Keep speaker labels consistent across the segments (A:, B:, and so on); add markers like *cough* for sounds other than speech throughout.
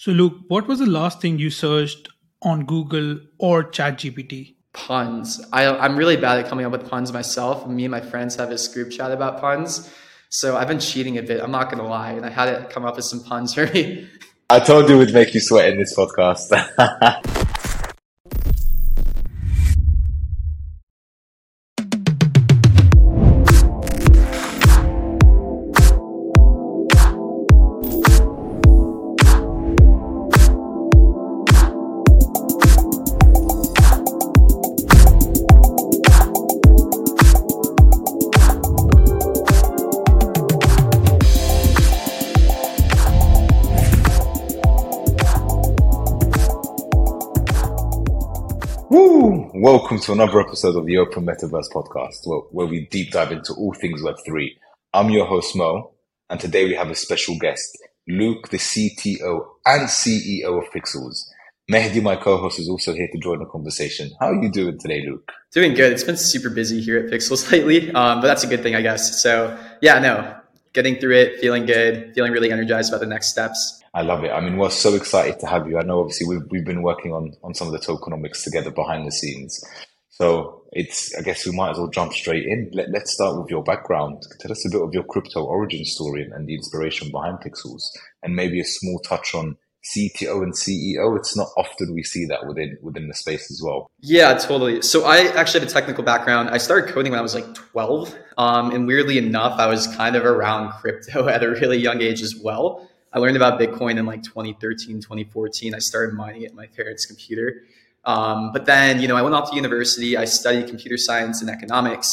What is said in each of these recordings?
A: So, Luke, what was the last thing you searched on Google or ChatGPT?
B: Puns. I, I'm really bad at coming up with puns myself. Me and my friends have this group chat about puns. So I've been cheating a bit. I'm not going to lie. And I had to come up with some puns for me.
C: I told you it would make you sweat in this podcast. *laughs* to another episode of the Open Metaverse podcast, where, where, we deep dive into all things Web3. I'm your host, Mo, and today we have a special guest, Luke, the CTO and CEO of Pixels. Mehdi, my co-host, is also here to join the conversation. How are you doing today, Luke?
B: Doing good. It's been super busy here at Pixels *laughs* lately, um, but that's a good thing, I guess. So yeah, no, getting through it, feeling good, feeling really energized about the next steps.
C: I love it. I mean, we're so excited to have you. I know obviously we've, we've been working on, on some of the tokenomics together behind the scenes. So it's, I guess we might as well jump straight in. Let, let's start with your background. Tell us a bit of your crypto origin story and, and the inspiration behind Pixels and maybe a small touch on CTO and CEO. It's not often we see that within within the space as well.
B: Yeah, totally. So I actually have a technical background. I started coding when I was like 12. Um, and weirdly enough, I was kind of around crypto *laughs* at a really young age as well. I learned about Bitcoin in like 2013, 2014. I started mining it in my parents' computer. Um, but then, you know, I went off to university. I studied computer science and economics.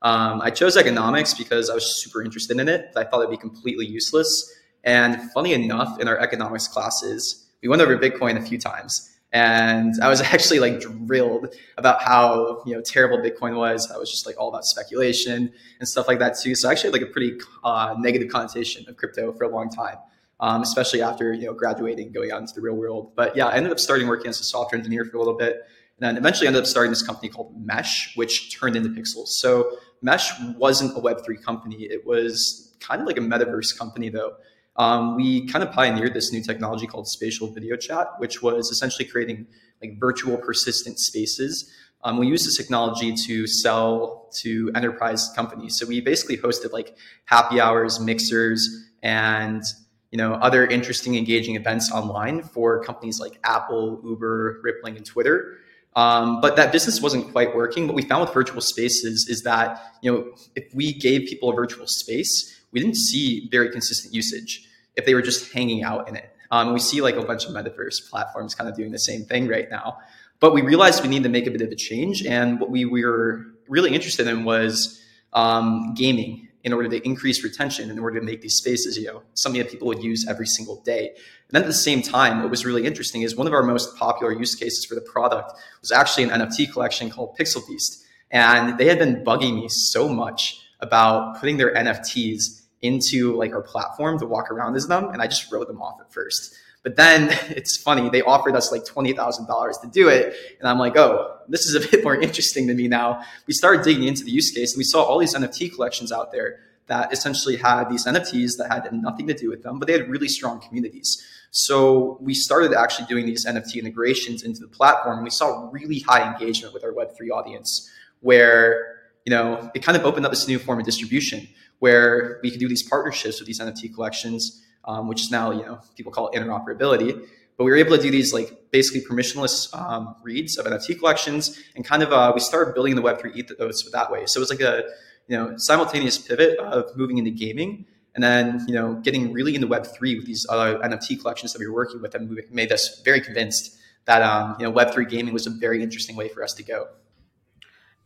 B: Um, I chose economics because I was super interested in it. I thought it'd be completely useless. And funny enough, in our economics classes, we went over Bitcoin a few times. And I was *laughs* actually like drilled about how you know terrible Bitcoin was. I was just like all about speculation and stuff like that too. So I actually had like a pretty uh, negative connotation of crypto for a long time um, especially after you know graduating, and going out into the real world. But yeah, I ended up starting working as a software engineer for a little bit, and then eventually ended up starting this company called Mesh, which turned into Pixels. So Mesh wasn't a Web three company; it was kind of like a metaverse company, though. Um, we kind of pioneered this new technology called spatial video chat, which was essentially creating like virtual persistent spaces. Um, we use this technology to sell to enterprise companies. So we basically hosted like happy hours, mixers, and you know, other interesting, engaging events online for companies like Apple, Uber, Rippling, and Twitter. Um, but that business wasn't quite working. What we found with virtual spaces is that, you know, if we gave people a virtual space, we didn't see very consistent usage if they were just hanging out in it. Um, we see like a bunch of metaverse platforms kind of doing the same thing right now. But we realized we need to make a bit of a change. And what we, we were really interested in was um, gaming in order to increase retention, in order to make these spaces, you know, something that people would use every single day. And then at the same time, what was really interesting is one of our most popular use cases for the product was actually an NFT collection called Pixel Beast. And they had been bugging me so much about putting their NFTs into like our platform to walk around as them. And I just wrote them off at first. But then *laughs* it's funny, they offered us like $20,000 to do it. And I'm like, oh, this is a *laughs* bit more interesting to me now. We started digging into the use case and we saw all these NFT collections out there that essentially had these NFTs that had nothing to do with them, but they had really strong communities. So we started actually doing these NFT integrations into the platform. And we saw really high engagement with our Web3 audience where, you know, it kind of opened up this new form of distribution where we could do these partnerships with these NFT collections um, which is now you know people call it interoperability. But we were able to do these like basically permissionless um, reads of NFT collections, and kind of uh, we started building the Web3 ethos that way. So it was like a you know simultaneous pivot of moving into gaming, and then you know getting really into Web3 with these other NFT collections that we were working with, and made us very convinced that um, you know Web3 gaming was a very interesting way for us to go.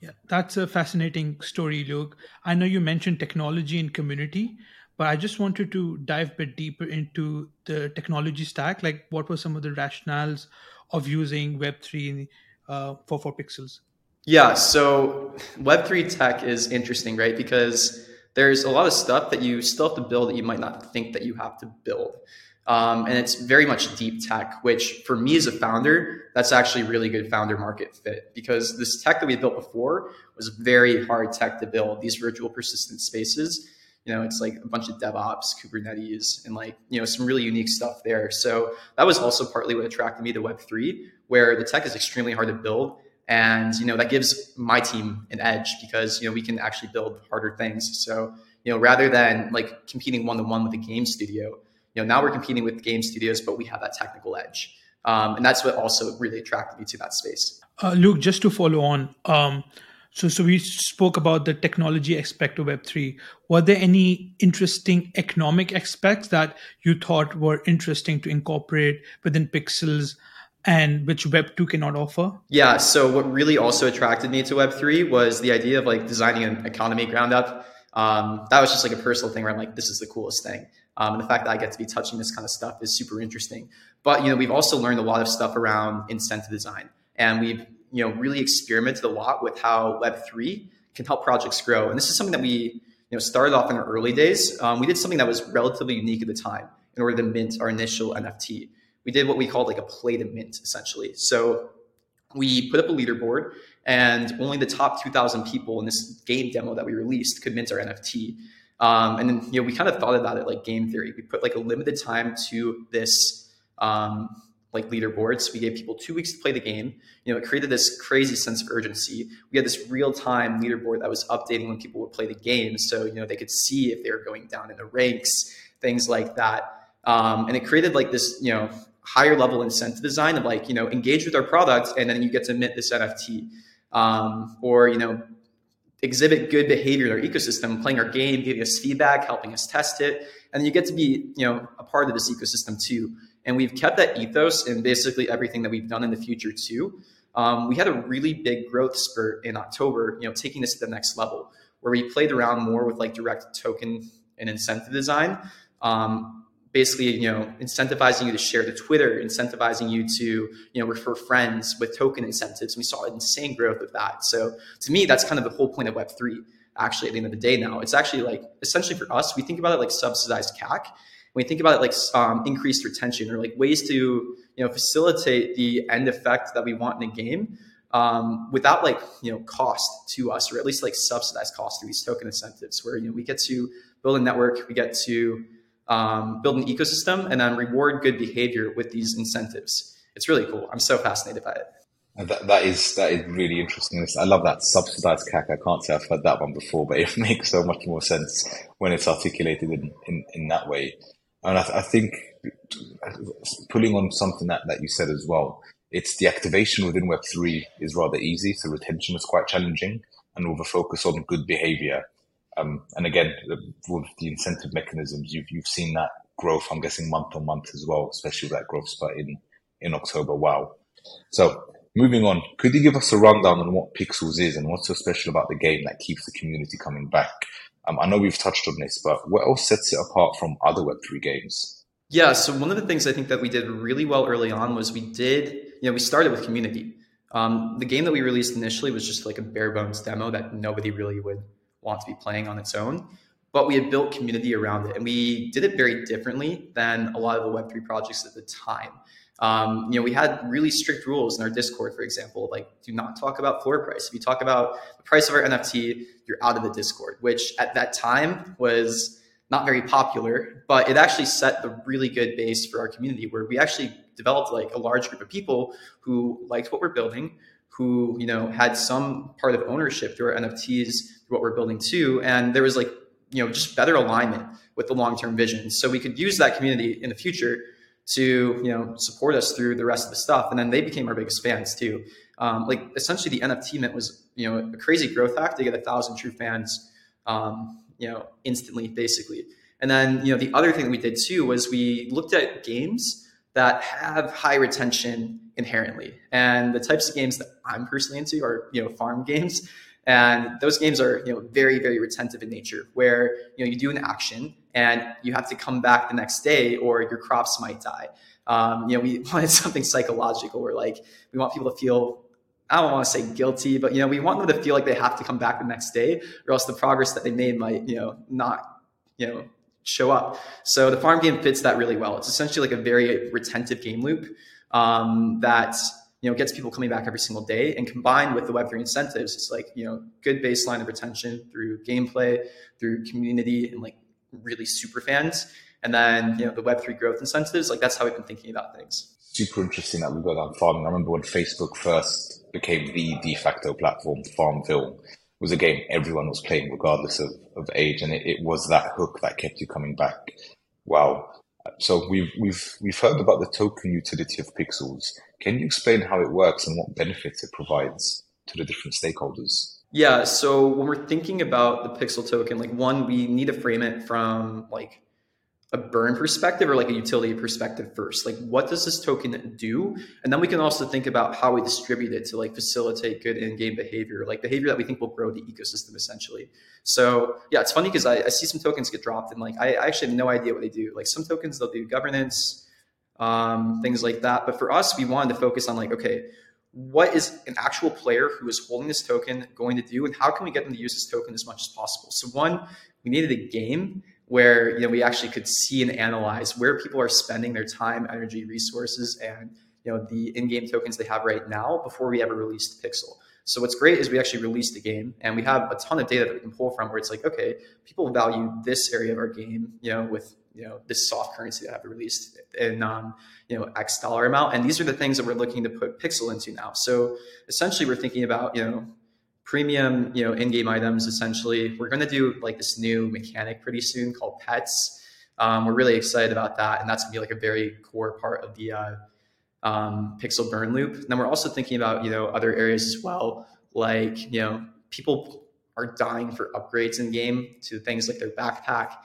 A: Yeah, that's a fascinating story, Luke. I know you mentioned technology and community, but I just wanted to dive a bit deeper into the technology stack. Like, what were some of the rationales of using Web3 uh, for, for Pixels?
B: Yeah, so Web3 tech is interesting, right? Because there's a lot of stuff that you still have to build that you might not think that you have to build. Um, and it's very much deep tech, which for me as a founder, that's actually really good founder market fit because this tech that we built before was very hard tech to build, these virtual persistent spaces you know, it's like a bunch of DevOps, Kubernetes, and like, you know, some really unique stuff there. So that was also partly what attracted me to Web3, where the tech is extremely hard to build. And, you know, that gives my team an edge because, you know, we can actually build harder things. So, you know, rather than like competing one to one with a game studio, you know, now we're competing with game studios, but we have that technical edge. Um, and that's what also really attracted me to that space.
A: Uh, Luke, just to follow on, um, so, so we spoke about the technology aspect of Web3. Were there any interesting economic aspects that you thought were interesting to incorporate within Pixels and which Web2 cannot offer?
B: Yeah. So what really also attracted me to Web3 was the idea of like designing an economy ground up. Um, that was just like a personal thing where I'm like, this is the coolest thing. Um, and the fact that I get to be touching this kind of stuff is super interesting. But you know, we've also learned a lot of stuff around incentive design, and we've you know, really experimented a lot with how Web3 can help projects grow. And this is something that we, you know, started off in our early days. Um, we did something that was relatively unique at the time in order to mint our initial NFT. We did what we called like a play to mint, essentially. So we put up a leaderboard, and only the top 2,000 people in this game demo that we released could mint our NFT. Um, and then, you know, we kind of thought about it like game theory. We put like a limited time to this um, like leaderboards. We gave people two weeks to play the game. You know, it created this crazy sense of urgency. We had this real time leaderboard that was updating when people would play the game, so you know they could see if they were going down in the ranks, things like that. Um, and it created like this, you know, higher level incentive design of like, you know, engage with our product, and then you get to mint this NFT, um, or you know, exhibit good behavior in our ecosystem, playing our game, giving us feedback, helping us test it, and you get to be, you know, a part of this ecosystem too. And we've kept that ethos in basically everything that we've done in the future too. Um, we had a really big growth spurt in October, you know, taking this to the next level, where we played around more with like direct token and incentive design. Um, basically, you know, incentivizing you to share to Twitter, incentivizing you to, you know, refer friends with token incentives. We saw insane growth with that. So to me, that's kind of the whole point of Web3. Actually, at the end of the day, now it's actually like essentially for us, we think about it like subsidized CAC when you think about it like um, increased retention or like ways to you know facilitate the end effect that we want in a game um, without like you know cost to us or at least like subsidized cost through these token incentives where you know we get to build a network we get to um, build an ecosystem and then reward good behavior with these incentives it's really cool i'm so fascinated by it
C: that, that is that is really interesting. I love that subsidized CAC. I can't say I've heard that one before, but it *laughs* makes so much more sense when it's articulated in, in, in that way. And I, th- I think pulling on something that, that you said as well, it's the activation within Web3 is rather easy. So retention is quite challenging and with a focus on good behavior. Um, and again, with the incentive mechanisms, you've, you've seen that growth, I'm guessing month on month as well, especially that growth spurt in, in October. Wow. So moving on, could you give us a rundown on what Pixels is and what's so special about the game that keeps the community coming back? Um, I know we've touched on this, but what else sets it apart from other Web3 games?
B: Yeah, so one of the things I think that we did really well early on was we did, you know, we started with community. Um, the game that we released initially was just like a bare bones demo that nobody really would want to be playing on its own. But we had built community around it, and we did it very differently than a lot of the Web3 projects at the time. Um, you know, we had really strict rules in our Discord, for example, like do not talk about floor price. If you talk about the price of our NFT, you're out of the Discord, which at that time was not very popular, but it actually set the really good base for our community where we actually developed like a large group of people who liked what we're building, who, you know, had some part of ownership through our NFTs, through what we're building too. And there was like, you know, just better alignment with the long-term vision. So we could use that community in the future to you know support us through the rest of the stuff. And then they became our biggest fans too. Um, like essentially the nft mint was you know a crazy growth hack to get a thousand true fans um, you know instantly basically. And then you know the other thing we did too was we looked at games that have high retention inherently. And the types of games that i'm personally into are you know farm games. And those games are you know very very retentive in nature where you know you do an action and you have to come back the next day or your crops might die. Um, you know, we *laughs* wanted something psychological where like we want people to feel I don't want to say guilty, but you know, we want them to feel like they have to come back the next day, or else the progress that they made might, you know, not, you know, show up. So the farm game fits that really well. It's essentially like a very retentive game loop um, that you know gets people coming back every single day and combined with the web3 incentives it's like you know good baseline of retention through gameplay through community and like really super fans. And then you know the web3 growth incentives like that's how we've been thinking about things.
C: Super interesting that we go down farming i remember when facebook first became the de facto platform farmville was a game everyone was playing regardless of, of age. And it, it was that hook that kept you coming back. Wow. So we've we've we've heard about the token utility of Pixels. Can you explain how it works and what benefits it provides to the different stakeholders?
B: Yeah, so when we're thinking about the Pixel token, like one, we need to frame it from like a burn perspective or like a utility perspective first. Like, what does this token do? And then we can also think about how we distribute it to like facilitate good in-game behavior, like behavior that we think will grow the ecosystem essentially. So yeah, it's funny because I, I, see some tokens get dropped and like I, I, actually have no idea what they do. Like some tokens they'll do governance, um, things like that. But for us, we wanted to focus on like, okay, what is an actual player who is holding this token going to do, and how can we get them to use this token as much as possible? So one, we needed a game where you know we actually could see and analyze where people are spending their time, energy, resources, and you know the in-game tokens they have right now before we ever released Pixel. So what's great is we actually released the game and we have a ton of data that we can pull from where it's like, okay, people value this area of our game, you know, with you know this soft currency that I have released in um, you know X dollar amount, and these are the things that we're looking to put Pixel into now. So essentially, we're thinking about you know premium, you know, in-game items. Essentially, we're going to do like this new mechanic pretty soon called pets. Um, we're really excited about that, and that's gonna be like a very core part of the uh, um, pixel burn loop. And then we're also thinking about you know other areas as well, like you know people are dying for upgrades in the game to things like their backpack.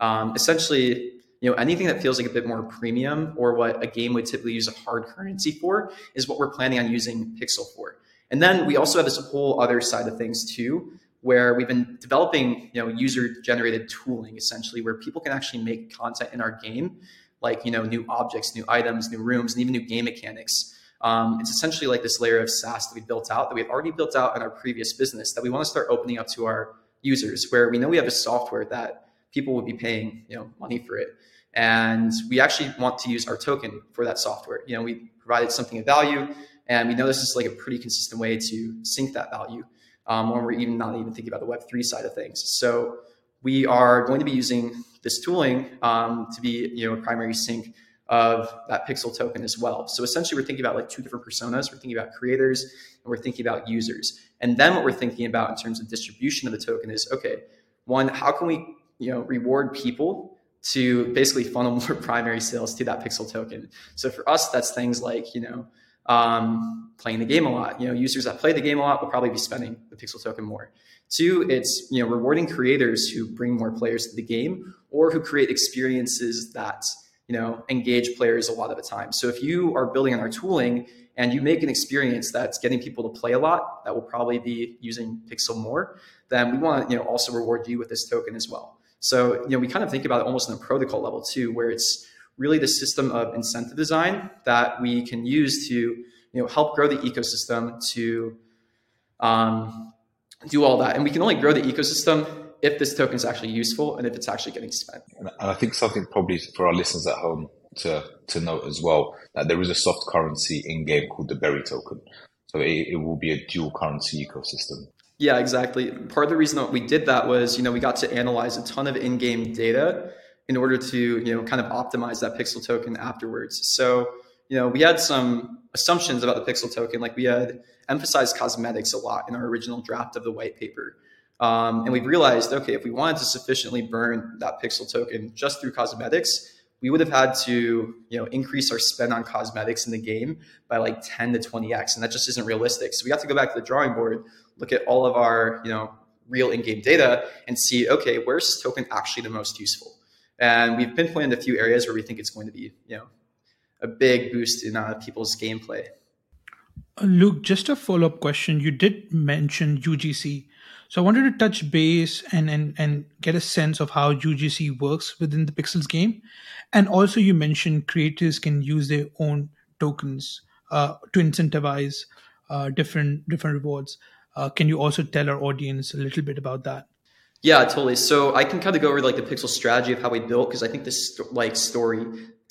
B: Um, essentially, you know anything that feels like a bit more premium or what a game would typically use a hard currency for is what we're planning on using Pixel for. And then we also have this whole other side of things too, where we've been developing, you know, user generated tooling essentially, where people can actually make content in our game, like you know, new objects, new items, new rooms, and even new game mechanics. Um, it's essentially like this layer of SaaS that we built out that we had already built out in our previous business that we want to start opening up to our users, where we know we have a software that people would be paying, you know, money for it. And we actually want to use our token for that software. You know, we provided something of value and we know this is like a pretty consistent way to sync that value um, when we're even not even thinking about the Web3 side of things. So we are going to be using this tooling um, to be you know a primary sync of that pixel token as well. So essentially, we're thinking about like two different personas. We're thinking about creators and we're thinking about users. And then what we're thinking about in terms of distribution of the token is okay, one, how can we you know reward people to basically funnel *laughs* more primary sales to that pixel token? So for us, that's things like you know um, playing the game a lot. You know, users that play the game a lot will probably be spending the Pixel token more. Two, it's you know rewarding creators who bring more players to the game or who create experiences that you know engage players a lot of the time. So if you are building on our tooling and you make an experience that's getting people to play a lot, that will probably be using Pixel more. Then we want to you know also reward you with this token as well. So you know we kind of think about it almost on a protocol level too, where it's really the system of incentive design that we can use to you know help grow the ecosystem to um, do all that. And we can only grow the ecosystem if this token is actually useful and if it's actually getting spent.
C: And i think something probably for our listeners at home to to note as well that there is a soft currency in game called the berry token. So it, it will be a dual currency ecosystem.
B: Yeah exactly. Part of the reason that we did that was you know we got to analyze a ton of in-game data in order to you know kind of optimize that pixel token afterwards. So you know we had some assumptions about the pixel token, like we had emphasized cosmetics a lot in our original draft of the white paper. Um, and we realized, okay, if we wanted to sufficiently burn that pixel token just through cosmetics, we would have had to, you know, increase our spend on cosmetics in the game by like 10 to 20x, and that just isn't realistic. So we have to go back to the drawing board, look at all of our, you know, real in-game data, and see, okay, where's this token actually the most useful? And we've pinpointed a few areas where we think it's going to be, you know, a big boost in uh, people's gameplay.
A: Uh, Luke, just a follow up question. You did mention UGC. So I wanted to touch base and, and, and get a sense of how UGC works within the Pixels game. And also, you mentioned creators can use their own tokens uh, to incentivize uh, different different rewards. Uh, can you also tell our audience a little bit about that?
B: Yeah, totally. So I can kind of go over like the pixel strategy of how we built because I think this like story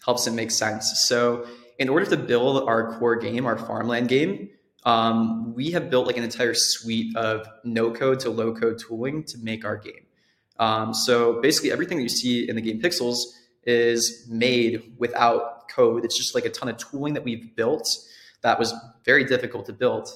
B: helps it make sense. So in order to build our core game, our farmland game, um, we have built like an entire suite of no code to low code tooling to make our game. Um, so basically, everything that you see in the game Pixels is made without code. It's just like a ton of tooling that we've built that was very difficult to build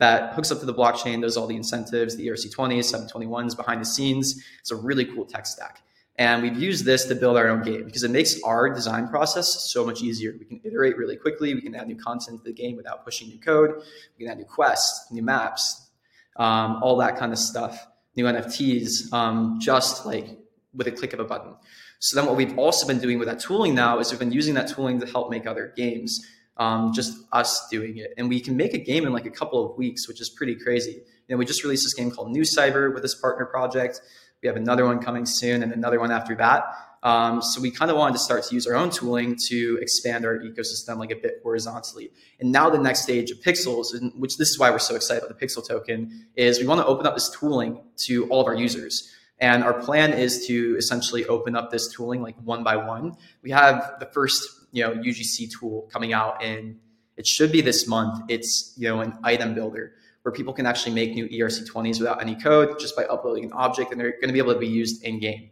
B: that hooks up to the blockchain, does all the incentives, the ERC20s, 721s behind the scenes. It's a really cool tech stack. And we've used this to build our own game because it makes our design process so much easier. We can iterate really quickly. We can add new content to the game without pushing new code. We can add new quests, new maps, um, all that kind of stuff, new NFTs, um, just like with a click of a button. So then what we've also been doing with that tooling now is we've been using that tooling to help make other games, um, just us doing it. And we can make a game in like a couple of weeks, which is pretty crazy. Know, we just released this game called NuCyber with this partner project. We have another one coming soon and another one after that. Um, so we kind of wanted to start to use our own tooling to expand our ecosystem like a bit horizontally. And now the next stage of Pixels, which this is why we're so excited about the Pixel token, is we want to open up this tooling to all of our users. And our plan is to essentially open up this tooling like one by one. We have the first, you know, UGC tool coming out in it should be this month. It's, you know, an item builder where people can actually make new ERC20s without any code just by uploading an object, and they're going to be able to be used in game.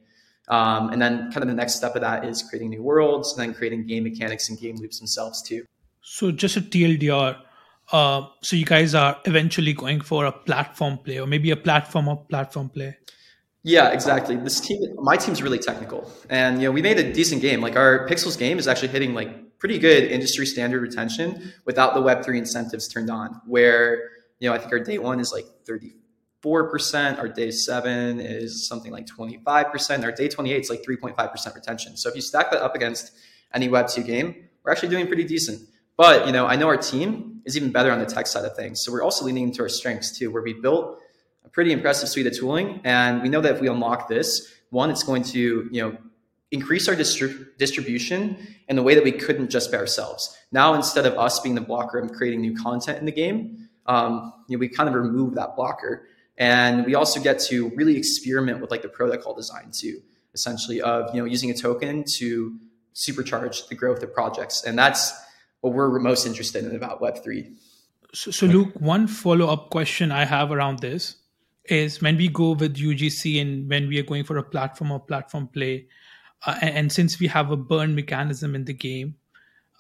B: Um, and then, kind of the next step of that is creating new worlds and then creating game mechanics and game loops themselves too.
A: So, just a TLDR. Uh, so, you guys are eventually going for a platform play, or maybe a platform of platform play.
B: Yeah, exactly. This team, my team's really technical, and you know, we made a decent game. Like our Pixels game is actually hitting like pretty good industry standard retention without the Web three incentives turned on. Where you know, I think our day one is like 34%. Our day seven is something like 25%. Our day 28 is like 3.5% retention. So if you stack that up against any Web2 game, we're actually doing pretty decent. But, you know, I know our team is even better on the tech side of things. So we're also leaning into our strengths too, where we built a pretty impressive suite of tooling. And we know that if we unlock this, one, it's going to, you know, increase our distri- distribution in the way that we couldn't just by ourselves. Now, instead of us being the blocker and creating new content in the game, um, you know, we kind of remove that blocker. And we also get to really experiment with like the protocol design too, essentially of, you know, using a token to supercharge the growth of projects. And that's what we're most interested in about Web3.
A: So, so Luke, one follow up question I have around this is when we go with UGC and when we are going for a platform or platform play, uh, and, and, since we have a burn mechanism in the game,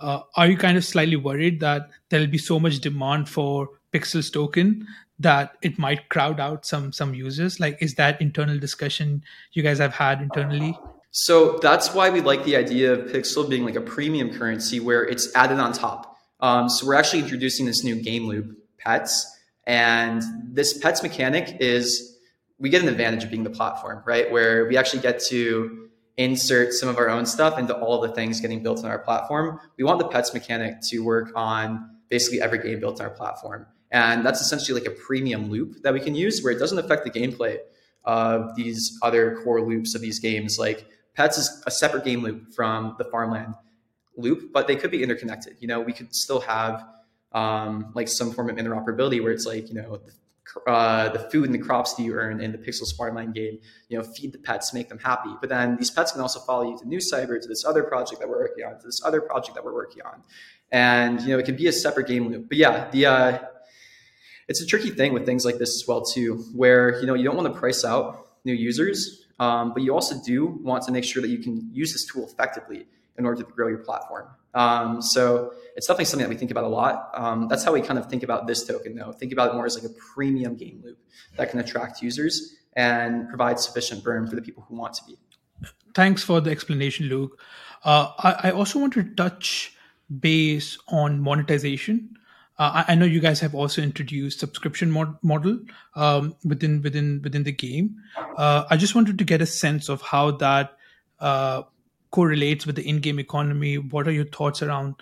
A: uh, are you kind of slightly worried that there'll be so much demand for pixels token that it might crowd out some some users? Like is that internal discussion you guys have had internally?
B: So that's why we like the idea of pixel being like a premium currency where it's added on top. Um, so we're actually introducing this new game loop pets and this pets mechanic is we get an advantage of being the platform right where we actually get to insert some of our own stuff into all the things getting built on our platform we want the pets mechanic to work on basically every game built on our platform and that's essentially like a premium loop that we can use where it doesn't affect the gameplay of these other core loops of these games. Like Pets is a separate game loop from the farmland loop, but they could be interconnected. You know, we could still have um, like some form of interoperability where it's like, you know, uh, the food and the crops that you earn in the Pixels Farmland game, you know, feed the pets, make them happy. But then these pets can also follow you to NuCyber, to this other project that we're working on, to this other project that we're working on. And, you know, it can be a separate game loop. But yeah, the, uh, it's a tricky thing with things like this as well too, where you know you don't want to price out new users, um, but you also do want to make sure that you can use this tool effectively in order to grow your platform. Um, so it's definitely something that we think about a lot. Um, that's how we kind of think about this token, though. Think about it more as like a premium game loop that can attract users and provide sufficient burn for the people who want to be.
A: Thanks for the explanation, Luke. Uh, I, I also want to touch base on monetization. Uh, I, I, know you guys have also introduced subscription mod- model um, within within within the game. Uh, I just wanted to get a sense of how that uh, correlates with the in-game economy. What are your thoughts around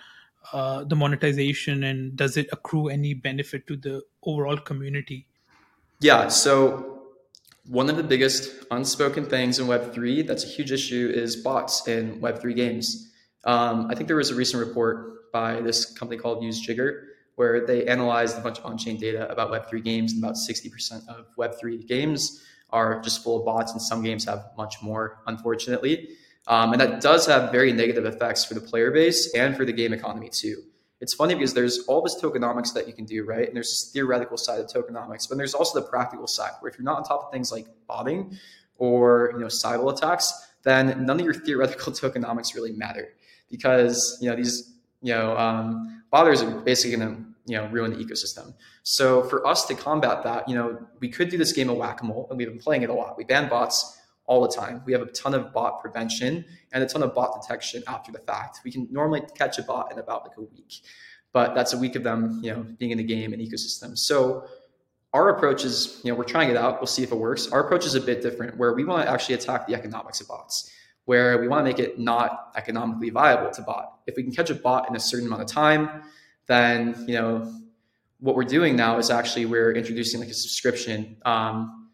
A: uh, the monetization, and does it accrue any benefit to the overall community?
B: Yeah. So one of the biggest unspoken things in Web three that's a huge issue is bots in Web three games. Um, I think there was a recent report by this company called UseJigger where they analyzed a bunch of on-chain data about Web3 games, and about 60% of Web3 games are just full of bots, and some games have much more, unfortunately. Um, and that does have very negative effects for the player base and for the game economy too. It's funny because there's all this tokenomics that you can do, right? And there's this theoretical side of tokenomics, but there's also the practical side where if you're not on top of things like botting or you know cyber attacks, then none of your theoretical *laughs* tokenomics really matter because you know these you know um, botters are basically going to you know ruin the ecosystem. So for us to combat that, you know, we could do this game of whack a mole, and we've been playing it a lot. We ban bots all the time. We have a ton of bot prevention and a ton of bot detection after the fact. We can normally catch a bot in about like a week, but that's a week of them, you know, being in the game and ecosystem. So our approach is, you know, we're trying it out. We'll see if it works. Our approach is a bit different, where we want to actually attack the economics of bots, where we want to make it not economically viable to bot. If we can catch a bot in a certain amount of time, then you know what we're doing now is actually we're introducing like a subscription. Um,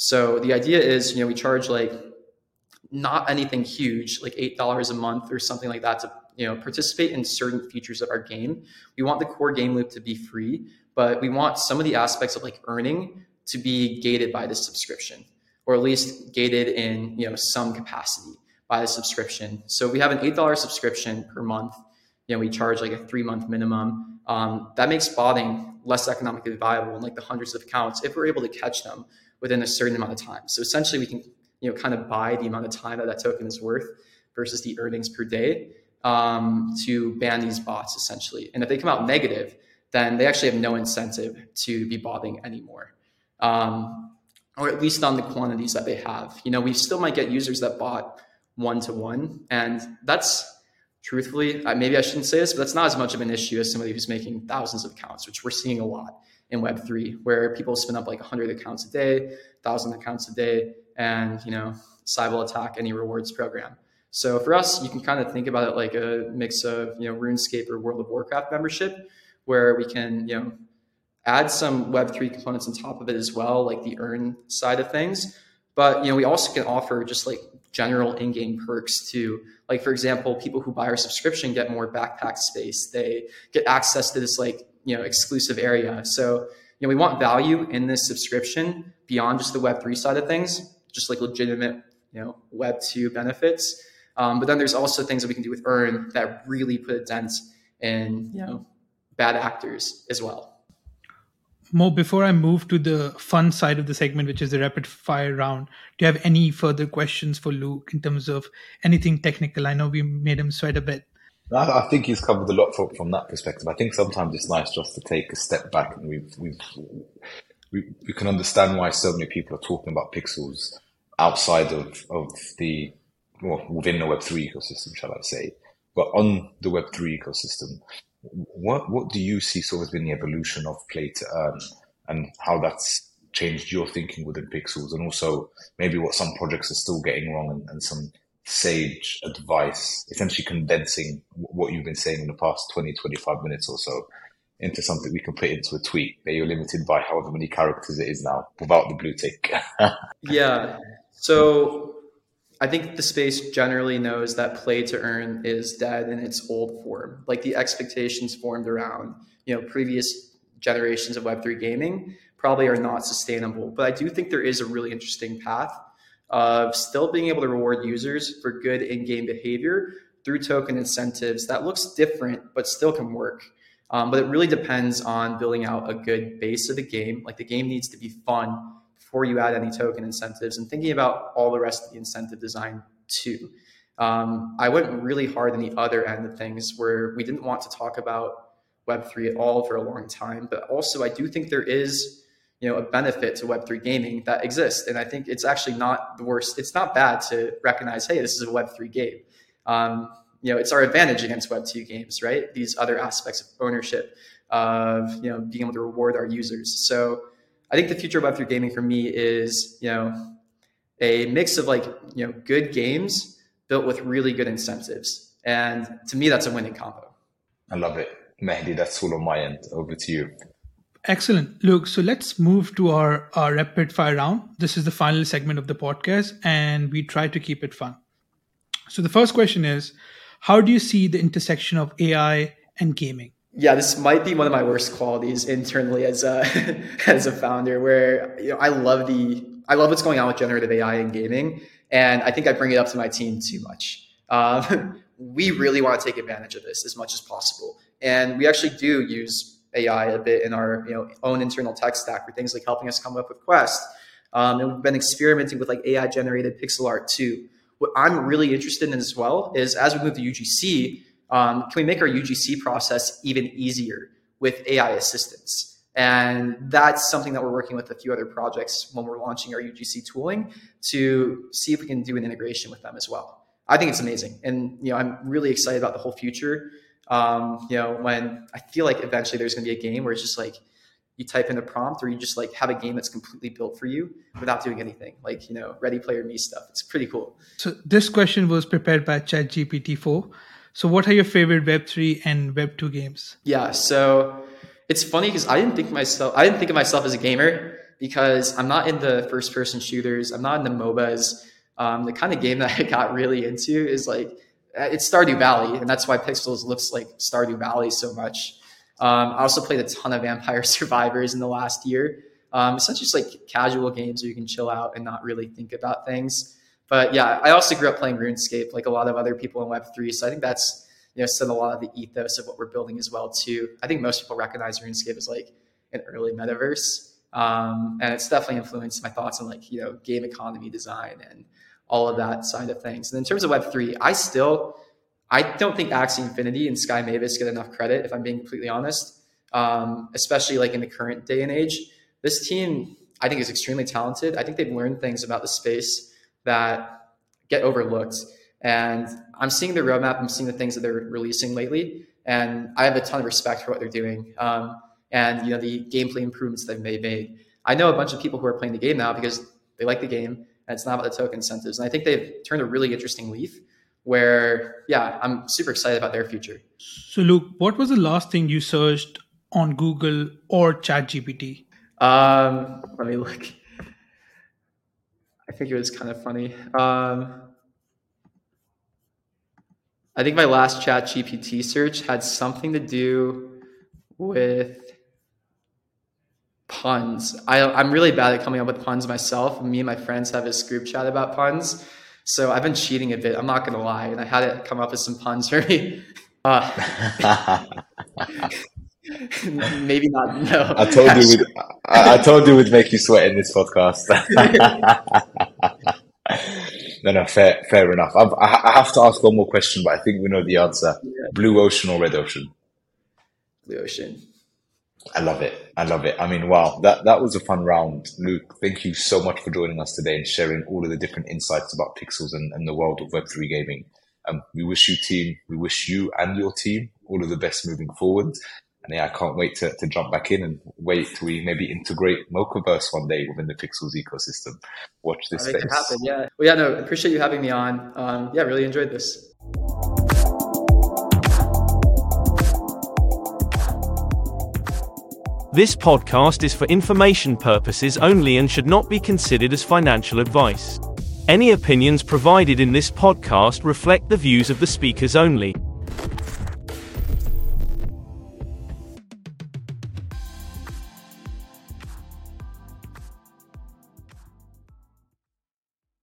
B: so the idea is, you know, we charge like not anything huge, like eight dollars a month or something like that to you know participate in certain features of our game. We want the core game loop to be free, but we want some of the aspects of like earning to be gated by the subscription, or at least gated in you know some capacity by the subscription. So we have an eight dollar subscription per month. You know, we charge like a three month minimum. Um, that makes botting less economically viable in like the hundreds of accounts if we're able to catch them within a certain amount of time. So essentially, we can you know kind of buy the amount of time that that token is worth versus the earnings per day um, to ban these bots essentially. And if they come out negative, then they actually have no incentive to be botting anymore. Um, or at least on the quantities that they have. You know, we still might get users that bought one to one, and that's truthfully, maybe I shouldn't say this, but that's not as much of an issue as somebody who's making thousands of accounts, which we're seeing a lot in Web3, where people spin up like 100 accounts a day, 1,000 accounts a day, and, you know, cyber attack any rewards program. So for us, you can kind of think about it like a mix of, you know, RuneScape or World of Warcraft membership, where we can, you know, add some Web3 components on top of it as well, like the earn side of things. But, you know, we also can offer just like general in-game perks to Like for example, people who buy our subscription get more backpack space. They get access to this like you know exclusive area. So you know we want value in this subscription beyond just the Web three side of things, just like legitimate you know Web two benefits. Um, but then there's also things that we can do with Earn that really put a dent in you know bad actors as well.
A: Mo, before I move to the fun side of the segment, which is the rapid fire round, do you have any further questions for Luke in terms of anything technical? I know we made him sweat a bit.
C: I, think he's covered a lot from, from that perspective. I think sometimes it's nice just to take a step back and we've, we've, we, we can understand why so many people are talking about pixels outside of, of the, well, within the Web3 ecosystem, shall I say. But on the Web3 ecosystem, what what do you see sort of been the evolution of play to earn and how that's changed your thinking within Pixels and also maybe what some projects are still getting wrong and, and some sage advice, essentially condensing what you've been saying in the past 20, 25 minutes or so into something we can put into a tweet that you're limited by however many characters it is now without the blue tick. *laughs*
B: yeah. So I think the space generally knows that play to earn is dead in its old form. Like the expectations formed around, you know, previous generations of Web3 gaming probably are not sustainable. But I do think there is a really interesting path of still being able to reward users for good in-game behavior through token incentives that looks different but still can work. Um, but it really depends on building out a good base of the game. Like the game needs to be fun before you add any token incentives and thinking about all the rest of the incentive design too. Um, I went really hard on the other end of things where we didn't want to talk about Web3 at all for a long time. But also, I do think there is you know a benefit to web3 gaming that exists and i think it's actually not the worst it's not bad to recognize hey this is a web3 game um, you know it's our advantage against web2 games right these other aspects of ownership of you know being able to reward our users so I think the future of Web3 gaming for me is, you know, a mix of like, you know, good games built with really good incentives. And to me, that's a winning combo.
C: I love it. Mehdi, that's all on my end. Over to you.
A: Excellent. Look, so let's move to our, our rapid fire round. This is the final segment of the podcast, and we try to keep it fun. So the first question is How do you see the intersection of AI and gaming?
B: yeah, this might be one of my worst qualities internally as a *laughs* as a founder. Where you know I love the I love what's going on with generative AI in gaming, And I think I bring it up to my team too much. Um, *laughs* we really want to take advantage of this as much as possible. And we actually do use AI a bit in our you know own internal tech stack for things like helping us come up with Quest. Um, and we've been experimenting with like AI generated pixel art too. What I'm really interested in as well is as we move to UGC, um, can we make our UGC process even easier with AI assistance? And that's something that we're working with a few other projects when we're launching our UGC tooling to see if we can do an integration with them as well. I think it's amazing. And, you know, I'm really excited about the whole future. Um, you know, when I feel like eventually there's going to be a game where it's just like you type in a prompt or you just like have a game that's completely built for you without doing anything like, you know, ready player me stuff. It's pretty cool.
A: So this question was prepared by ChatGPT 4. So what are your favorite Web3 and Web2 games?
B: Yeah. So it's funny because I didn't think myself I didn't think of myself as a gamer because I'm not in the first person shooters. I'm not in the MOBAs. Um, the kind of game that I got really into is like it's Stardew Valley, and that's why Pixels looks like Stardew Valley so much. Um, I also played a ton of Vampire *laughs* Survivors in the last year. Um, essentially, just like casual games where you can chill out and not really think about things. But yeah, I also grew up playing RuneScape, like a lot of other people in Web three. So I think that's you know set a lot of the ethos of what we're building as well too. I think most people recognize RuneScape as like an early metaverse, um, and it's definitely influenced my thoughts on like you know game economy design and all of that side of things. And in terms of Web three, I still I don't think Axie Infinity and Sky Mavis get enough credit, if I'm being completely honest. Um, especially like in the current day and age, this team I think is extremely talented. I think they've learned things about the space that get overlooked. And I'm seeing the roadmap. I'm seeing the things that they're releasing lately, and I have a ton of respect for what they're doing. Um, and you know the gameplay improvements they've made. I know a bunch of people who are playing the game now because they like the game, and it's not about the token incentives. And I think they've turned a really interesting leaf. Where, yeah, I'm super excited about their future.
A: So, Luke, what was the last thing you searched on Google or ChatGPT?
B: Um, let me look. I think it was kind of funny. Um, I think my last chat GPT search had something to do with puns. I, I'm really bad at coming up with puns myself. Me and my friends have this group chat about puns. So I've been cheating a bit. I'm not going to lie. And I had to come up with some puns for me. Uh, *laughs* maybe not. No.
C: I told you. We'd, I, I told you we'd make you sweat in this podcast. *laughs* No, no, fair, fair enough. I've, I have to ask one more question, but I think we know the answer. Yeah. Blue ocean or red ocean?
B: Blue ocean.
C: I love it. I love it. I mean, wow, that, that was a fun round. Luke, thank you so much for joining us today and sharing all of the different insights about Pixels and, and the world of Web3 gaming. Um, we wish you team, we wish you and your team all of the best moving forward. And yeah, I can't wait to, to jump back in and wait till we maybe integrate Mochaverse one day within the Pixels ecosystem. Watch this
B: space. Happen, yeah. Well, yeah, no, appreciate you having me on. Um, yeah, really enjoyed this.
D: This podcast is for information purposes only and should not be considered as financial advice. Any opinions provided in this podcast reflect the views of the speakers only.